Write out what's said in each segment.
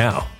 now.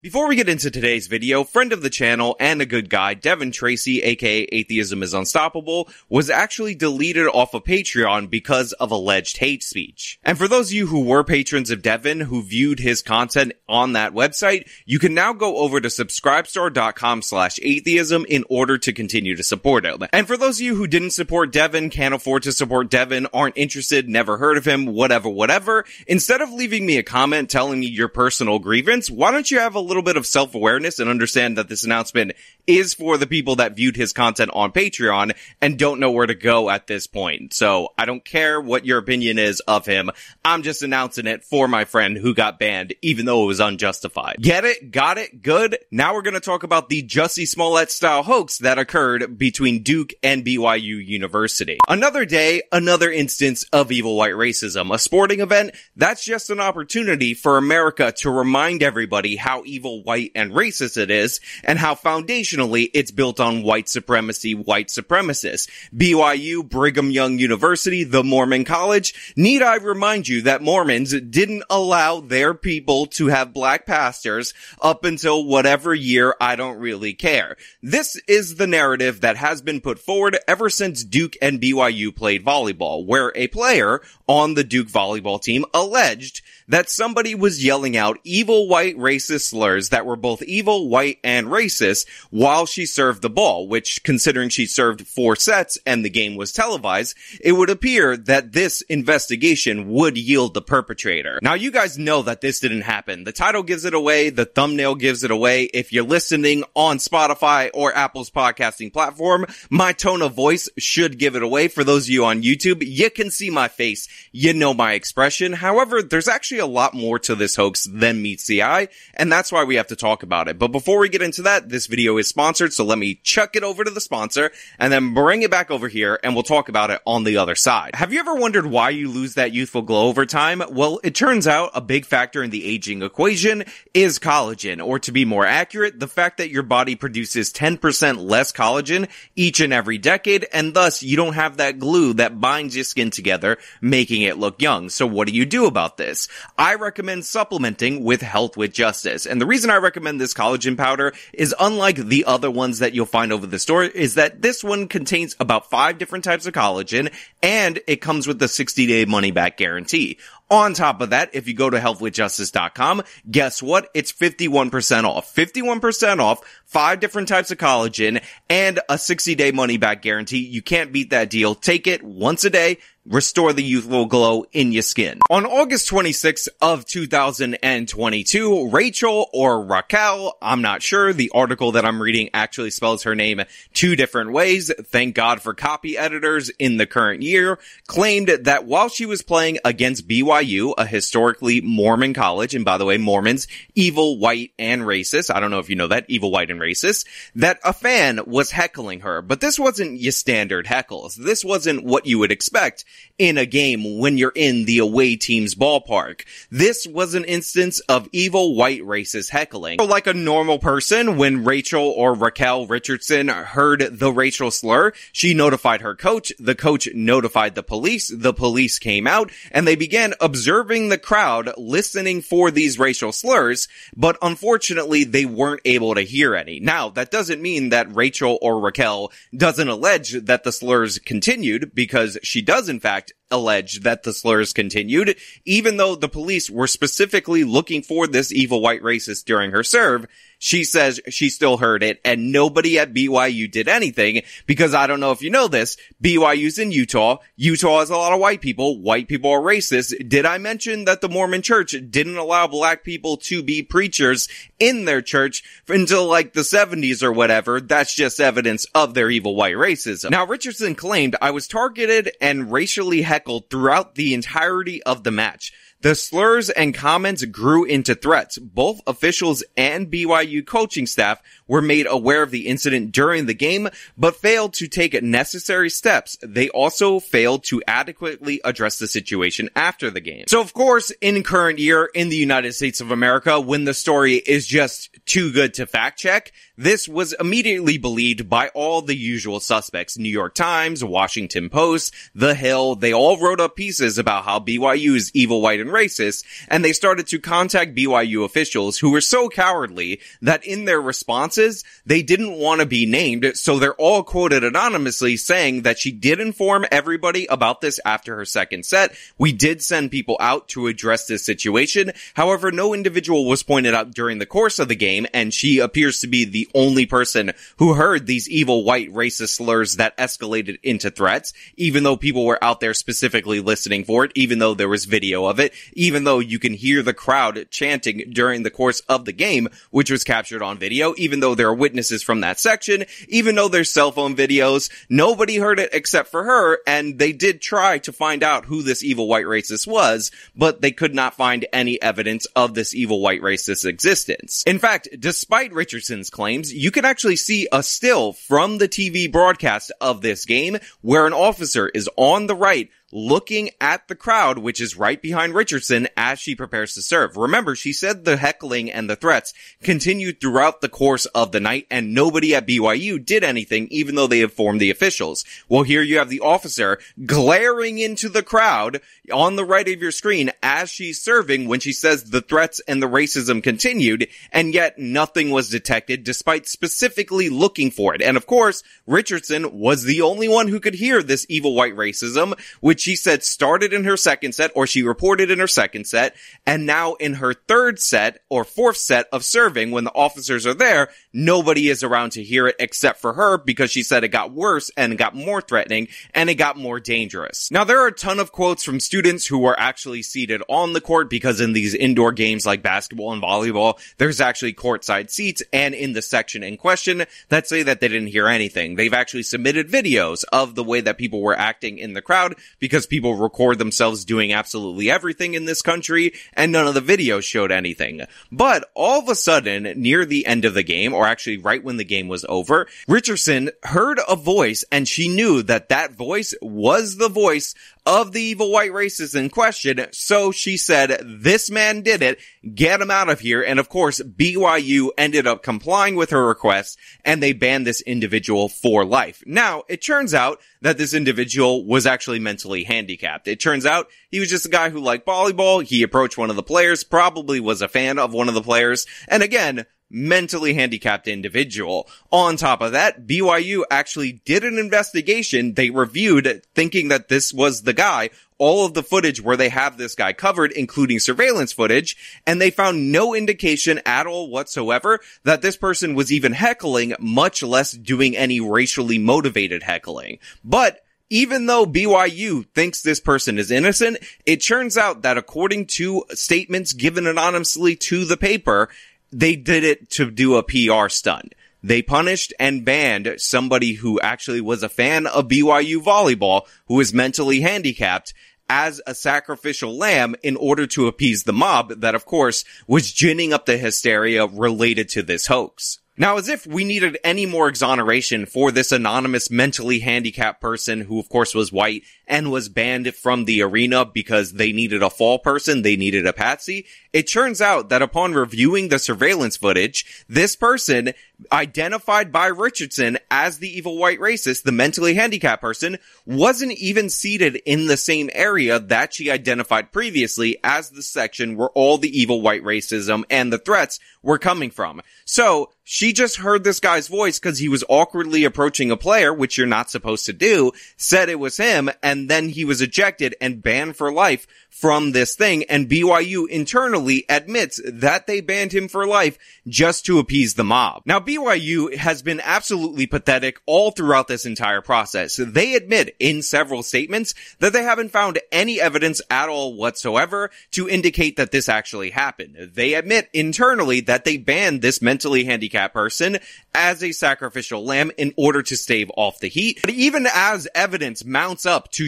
Before we get into today's video, friend of the channel and a good guy, Devin Tracy, aka Atheism is Unstoppable, was actually deleted off of Patreon because of alleged hate speech. And for those of you who were patrons of Devin who viewed his content on that website, you can now go over to subscribestar.com slash atheism in order to continue to support him. And for those of you who didn't support Devin, can't afford to support Devin, aren't interested, never heard of him, whatever, whatever, instead of leaving me a comment telling me your personal grievance, why don't you have a little bit of self-awareness and understand that this announcement is for the people that viewed his content on Patreon and don't know where to go at this point. So I don't care what your opinion is of him. I'm just announcing it for my friend who got banned, even though it was unjustified. Get it? Got it? Good. Now we're going to talk about the Jussie Smollett style hoax that occurred between Duke and BYU University. Another day, another instance of evil white racism. A sporting event, that's just an opportunity for America to remind everybody how evil, white, and racist it is and how foundationally it's built on white supremacy, white supremacists. BYU, Brigham Young University, the Mormon College. Need I remind you that Mormons didn't allow their people to have black pastors up until whatever year, I don't really care. This is the narrative that has been put forward ever since Duke and BYU played volleyball, where a player on the Duke volleyball team alleged that somebody was yelling out evil white racist slurs that were both evil, white, and racist while she served the ball, which considering she served four sets and the game was televised, it would appear that this investigation would yield the perpetrator. Now you guys know that this didn't happen. The title gives it away. The thumbnail gives it away. If you're listening on Spotify or Apple's podcasting platform, my tone of voice should give it away. For those of you on YouTube, you can see my face. You know my expression. However, there's actually a lot more to this hoax than meets the eye, and that's why we have to talk about it. But before we get into that, this video is sponsored, so let me chuck it over to the sponsor and then bring it back over here and we'll talk about it on the other side. Have you ever wondered why you lose that youthful glow over time? Well, it turns out a big factor in the aging equation is collagen, or to be more accurate, the fact that your body produces 10% less collagen each and every decade, and thus you don't have that glue that binds your skin together, making it look young. So what do you do about this? I recommend supplementing with Health with Justice. And the reason I recommend this collagen powder is unlike the other ones that you'll find over the store is that this one contains about five different types of collagen and it comes with the 60 day money back guarantee. On top of that, if you go to healthwithjustice.com, guess what? It's 51% off. 51% off, five different types of collagen, and a 60 day money back guarantee. You can't beat that deal. Take it once a day. Restore the youthful glow in your skin. On August 26th of 2022, Rachel or Raquel, I'm not sure, the article that I'm reading actually spells her name two different ways. Thank God for copy editors in the current year, claimed that while she was playing against BYU, a historically Mormon college, and by the way, Mormons, evil, white, and racist. I don't know if you know that, evil, white, and racist, that a fan was heckling her. But this wasn't your standard heckles. This wasn't what you would expect in a game when you're in the away team's ballpark. This was an instance of evil white racist heckling. Like a normal person, when Rachel or Raquel Richardson heard the racial slur, she notified her coach, the coach notified the police, the police came out, and they began observing the crowd, listening for these racial slurs, but unfortunately they weren't able to hear any. Now, that doesn't mean that Rachel or Raquel doesn't allege that the slurs continued, because she does in fact allege that the slurs continued, even though the police were specifically looking for this evil white racist during her serve. She says she still heard it and nobody at BYU did anything because I don't know if you know this. BYU's in Utah. Utah has a lot of white people. White people are racist. Did I mention that the Mormon church didn't allow black people to be preachers in their church until like the 70s or whatever? That's just evidence of their evil white racism. Now Richardson claimed I was targeted and racially heckled throughout the entirety of the match. The slurs and comments grew into threats. Both officials and BYU coaching staff were made aware of the incident during the game, but failed to take necessary steps. They also failed to adequately address the situation after the game. So of course, in current year in the United States of America, when the story is just too good to fact check, this was immediately believed by all the usual suspects. New York Times, Washington Post, The Hill, they all wrote up pieces about how BYU is evil, white, and racist, and they started to contact BYU officials who were so cowardly that in their responses, they didn't want to be named, so they're all quoted anonymously saying that she did inform everybody about this after her second set. We did send people out to address this situation. However, no individual was pointed out during the course of the game, and she appears to be the only person who heard these evil white racist slurs that escalated into threats, even though people were out there specifically listening for it, even though there was video of it, even though you can hear the crowd chanting during the course of the game, which was captured on video, even though there are witnesses from that section, even though there's cell phone videos, nobody heard it except for her, and they did try to find out who this evil white racist was, but they could not find any evidence of this evil white racist's existence. In fact, despite Richardson's claims, you can actually see a still from the TV broadcast of this game where an officer is on the right looking at the crowd, which is right behind Richardson as she prepares to serve. Remember, she said the heckling and the threats continued throughout the course of the night and nobody at BYU did anything even though they informed the officials. Well, here you have the officer glaring into the crowd on the right of your screen as she's serving when she says the threats and the racism continued and yet nothing was detected despite specifically looking for it. And of course, Richardson was the only one who could hear this evil white racism, which she said started in her second set or she reported in her second set and now in her third set or fourth set of serving when the officers are there, nobody is around to hear it except for her because she said it got worse and it got more threatening and it got more dangerous. Now there are a ton of quotes from students who were actually seated on the court because in these indoor games like basketball and volleyball, there's actually courtside seats and in the section in question that say that they didn't hear anything. They've actually submitted videos of the way that people were acting in the crowd because people record themselves doing absolutely everything in this country and none of the videos showed anything. But all of a sudden, near the end of the game, or actually right when the game was over, Richardson heard a voice and she knew that that voice was the voice of the evil white racist in question. So she said, this man did it. Get him out of here. And of course, BYU ended up complying with her request and they banned this individual for life. Now, it turns out that this individual was actually mentally handicapped. It turns out he was just a guy who liked volleyball. He approached one of the players, probably was a fan of one of the players. And again, mentally handicapped individual. On top of that, BYU actually did an investigation. They reviewed thinking that this was the guy, all of the footage where they have this guy covered, including surveillance footage, and they found no indication at all whatsoever that this person was even heckling, much less doing any racially motivated heckling. But even though BYU thinks this person is innocent, it turns out that according to statements given anonymously to the paper, they did it to do a PR stunt. They punished and banned somebody who actually was a fan of BYU volleyball who was mentally handicapped as a sacrificial lamb in order to appease the mob that of course was ginning up the hysteria related to this hoax. Now, as if we needed any more exoneration for this anonymous mentally handicapped person who of course was white and was banned from the arena because they needed a fall person, they needed a patsy. It turns out that upon reviewing the surveillance footage, this person identified by Richardson as the evil white racist, the mentally handicapped person, wasn't even seated in the same area that she identified previously as the section where all the evil white racism and the threats were coming from. So, she just heard this guy's voice because he was awkwardly approaching a player, which you're not supposed to do, said it was him, and then he was ejected and banned for life from this thing. And BYU internally admits that they banned him for life just to appease the mob. Now, BYU has been absolutely pathetic all throughout this entire process. They admit in several statements that they haven't found any evidence at all whatsoever to indicate that this actually happened. They admit internally that they banned this mentally handicapped person as a sacrificial lamb in order to stave off the heat. But even as evidence mounts up to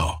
now.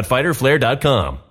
www.fighterflare.com.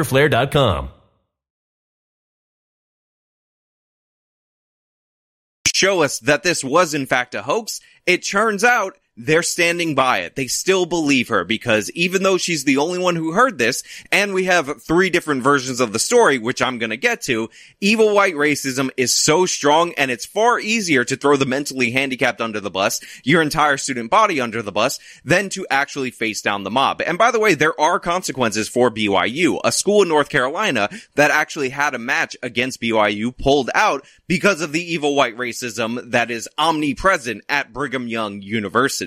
Show us that this was in fact a hoax. It turns out they're standing by it. They still believe her because even though she's the only one who heard this, and we have three different versions of the story, which I'm gonna get to, evil white racism is so strong and it's far easier to throw the mentally handicapped under the bus, your entire student body under the bus, than to actually face down the mob. And by the way, there are consequences for BYU. A school in North Carolina that actually had a match against BYU pulled out because of the evil white racism that is omnipresent at Brigham Young University.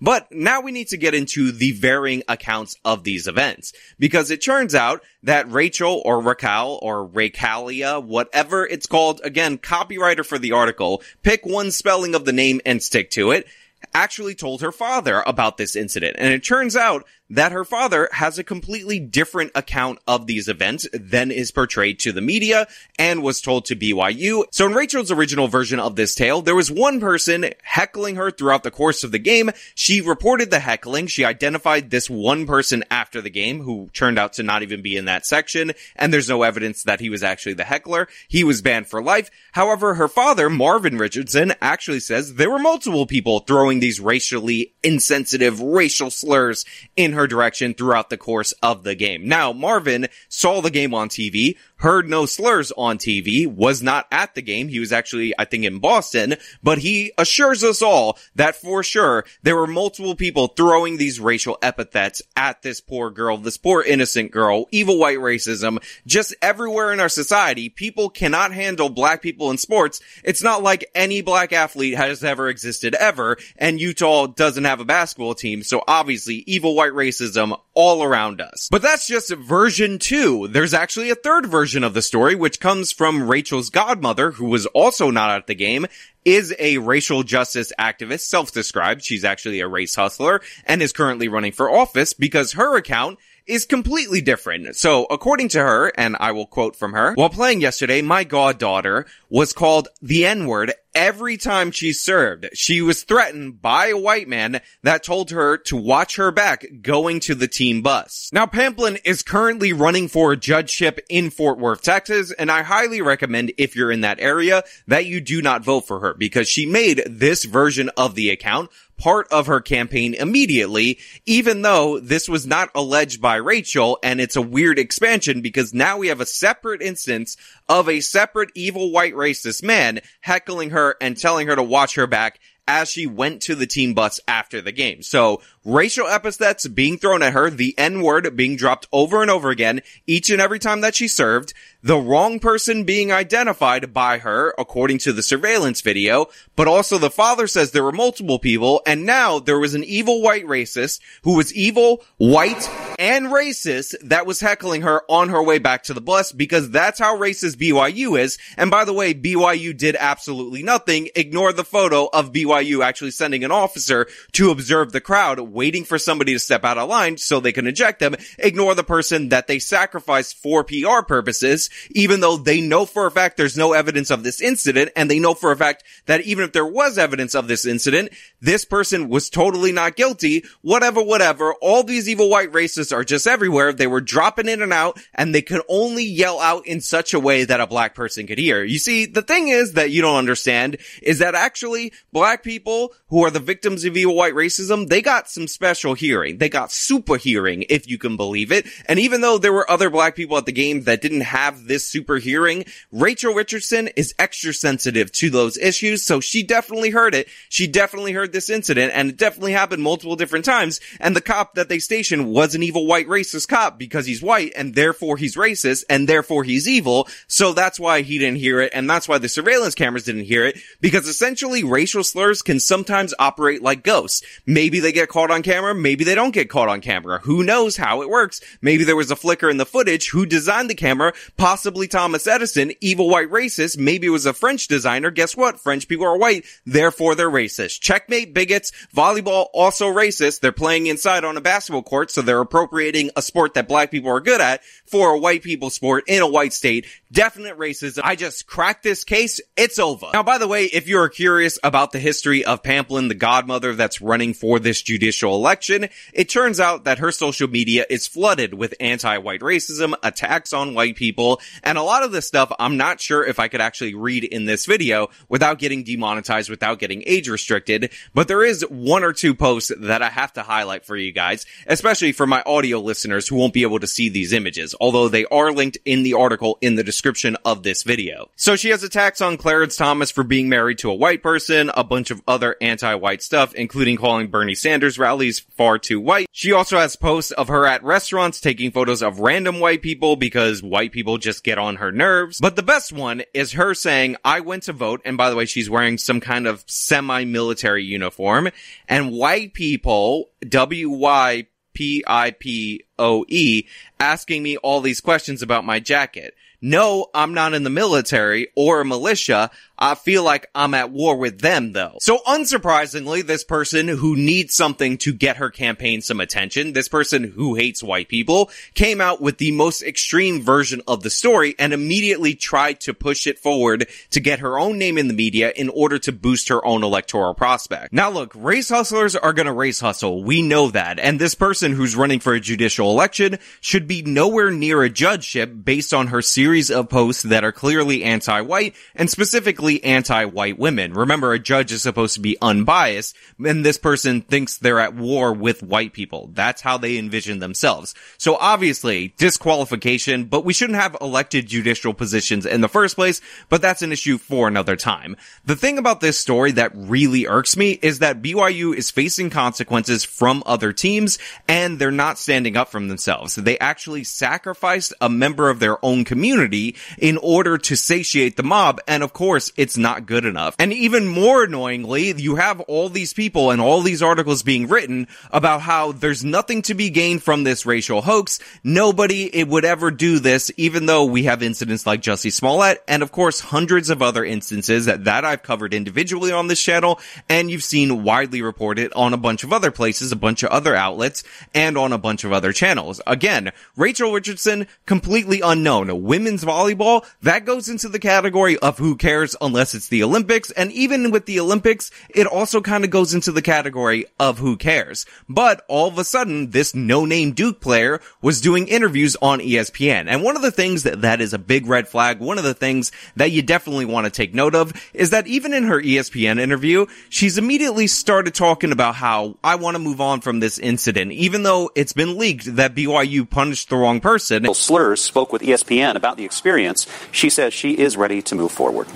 But now we need to get into the varying accounts of these events. Because it turns out that Rachel or Raquel or Racalia, whatever it's called, again, copywriter for the article, pick one spelling of the name and stick to it, actually told her father about this incident. And it turns out that her father has a completely different account of these events than is portrayed to the media and was told to BYU. So in Rachel's original version of this tale, there was one person heckling her throughout the course of the game. She reported the heckling. She identified this one person after the game who turned out to not even be in that section. And there's no evidence that he was actually the heckler. He was banned for life. However, her father, Marvin Richardson, actually says there were multiple people throwing these racially insensitive racial slurs in her direction throughout the course of the game. Now, Marvin saw the game on TV, heard no slurs on TV, was not at the game. He was actually, I think, in Boston, but he assures us all that for sure there were multiple people throwing these racial epithets at this poor girl, this poor innocent girl, evil white racism, just everywhere in our society. People cannot handle black people in sports. It's not like any black athlete has ever existed ever, and Utah doesn't have a basketball team, so obviously evil white racism all around us. But that's just version two. There's actually a third version of the story, which comes from Rachel's godmother, who was also not at the game, is a racial justice activist, self-described. She's actually a race hustler and is currently running for office because her account is completely different. So according to her, and I will quote from her, while playing yesterday, my goddaughter was called the N-word every time she served. She was threatened by a white man that told her to watch her back going to the team bus. Now Pamplin is currently running for a judgeship in Fort Worth, Texas, and I highly recommend if you're in that area that you do not vote for her because she made this version of the account part of her campaign immediately, even though this was not alleged by Rachel, and it's a weird expansion because now we have a separate instance of a separate evil white racist man heckling her and telling her to watch her back as she went to the team bus after the game. So racial epithets being thrown at her, the N word being dropped over and over again each and every time that she served, the wrong person being identified by her according to the surveillance video, but also the father says there were multiple people and now there was an evil white racist who was evil, white, and racist that was heckling her on her way back to the bus because that's how racist BYU is. And by the way, BYU did absolutely nothing. Ignore the photo of BYU actually sending an officer to observe the crowd waiting for somebody to step out of line so they can eject them. Ignore the person that they sacrificed for PR purposes even though they know for a fact there's no evidence of this incident and they know for a fact that even if there was evidence of this incident, this person was totally not guilty. Whatever, whatever. All these evil white racists are just everywhere. They were dropping in and out and they could only yell out in such a way that a black person could hear. You see, the thing is that you don't understand is that actually black people who are the victims of evil white racism, they got some special hearing. They got super hearing, if you can believe it. And even though there were other black people at the game that didn't have this super hearing, Rachel Richardson is extra sensitive to those issues. So she definitely heard it. She definitely heard this incident and it definitely happened multiple different times. And the cop that they stationed was an evil white racist cop because he's white and therefore he's racist and therefore he's evil. So that's why he didn't hear it. And that's why the surveillance cameras didn't hear it because essentially racial slurs can sometimes operate like ghosts. Maybe they get caught on camera. Maybe they don't get caught on camera. Who knows how it works? Maybe there was a flicker in the footage. Who designed the camera? Possibly Thomas Edison, evil white racist. Maybe it was a French designer. Guess what? French people are white. Therefore they're racist. Checkmate bigots. Volleyball also racist. They're playing inside on a basketball court. So they're appropriating a sport that black people are good at for a white people sport in a white state. Definite racism. I just cracked this case. It's over. Now, by the way, if you're curious about the history of Pamplin, the godmother that's running for this judicial election, it turns out that her social media is flooded with anti-white racism, attacks on white people, and a lot of this stuff I'm not sure if I could actually read in this video without getting demonetized, without getting age restricted, but there is one or two posts that I have to highlight for you guys, especially for my audio listeners who won't be able to see these images although they are linked in the article in the description of this video. So she has attacks on Clarence Thomas for being married to a white person, a bunch of other anti-white stuff, including calling Bernie Sanders rallies far too white. She also has posts of her at restaurants taking photos of random white people because white people just get on her nerves. But the best one is her saying, I went to vote, and by the way, she's wearing some kind of semi-military uniform, and white people, W-Y P-I-P-O-E, asking me all these questions about my jacket. No, I'm not in the military or militia. I feel like I'm at war with them though. So unsurprisingly, this person who needs something to get her campaign some attention, this person who hates white people, came out with the most extreme version of the story and immediately tried to push it forward to get her own name in the media in order to boost her own electoral prospect. Now look, race hustlers are gonna race hustle. We know that. And this person who's running for a judicial election should be nowhere near a judgeship based on her series of posts that are clearly anti-white and specifically anti-white women. Remember, a judge is supposed to be unbiased, and this person thinks they're at war with white people. That's how they envision themselves. So obviously, disqualification, but we shouldn't have elected judicial positions in the first place, but that's an issue for another time. The thing about this story that really irks me is that BYU is facing consequences from other teams, and they're not standing up for themselves. They actually sacrificed a member of their own community in order to satiate the mob. And of course, it's not good enough. And even more annoyingly, you have all these people and all these articles being written about how there's nothing to be gained from this racial hoax. Nobody it would ever do this, even though we have incidents like Jussie Smollett and of course hundreds of other instances that, that I've covered individually on this channel and you've seen widely reported on a bunch of other places, a bunch of other outlets and on a bunch of other channels. Again, Rachel Richardson, completely unknown. Women's volleyball, that goes into the category of who cares unless it's the Olympics. And even with the Olympics, it also kind of goes into the category of who cares. But all of a sudden, this no-name Duke player was doing interviews on ESPN. And one of the things that, that is a big red flag, one of the things that you definitely want to take note of is that even in her ESPN interview, she's immediately started talking about how I want to move on from this incident, even though it's been leaked that BYU punished the wrong person. Slurs spoke with ESPN about the experience. She says she is ready to move forward.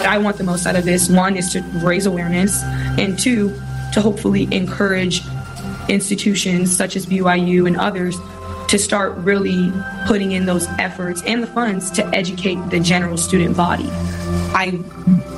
I want the most out of this. One is to raise awareness, and two, to hopefully encourage institutions such as BYU and others to start really putting in those efforts and the funds to educate the general student body. I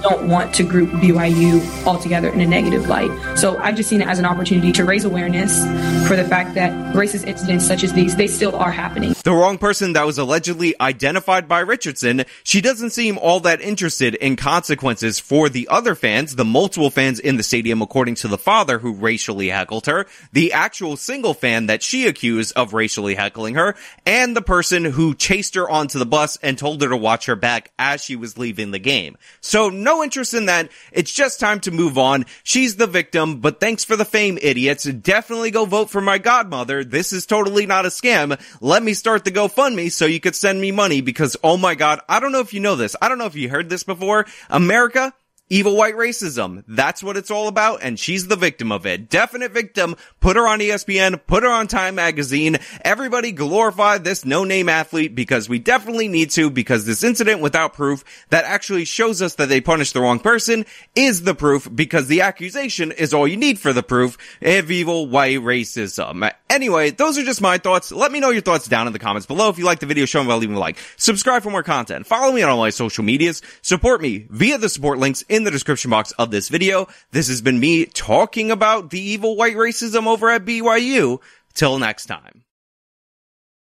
don't want to group BYU altogether in a negative light. So I've just seen it as an opportunity to raise awareness for the fact that racist incidents such as these, they still are happening. The wrong person that was allegedly identified by Richardson, she doesn't seem all that interested in consequences for the other fans, the multiple fans in the stadium according to the father who racially heckled her, the actual single fan that she accused of racially heckling her, and the person who chased her onto the bus and told her to watch her back as she was leaving the game. So no interest in that. It's just time to move on. She's the victim, but thanks for the fame, idiots. Definitely go vote for my godmother. This is totally not a scam. Let me start the GoFundMe so you could send me money because oh my god, I don't know if you know this. I don't know if you heard this before. America Evil white racism. That's what it's all about, and she's the victim of it. Definite victim. Put her on ESPN, put her on Time Magazine. Everybody glorify this no-name athlete because we definitely need to because this incident without proof that actually shows us that they punished the wrong person is the proof because the accusation is all you need for the proof of evil white racism. Anyway, those are just my thoughts. Let me know your thoughts down in the comments below. If you like the video, show me by leaving a like. Subscribe for more content. Follow me on all my social medias. Support me via the support links in the description box of this video. This has been me talking about the evil white racism over at BYU. Till next time.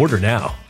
Order now.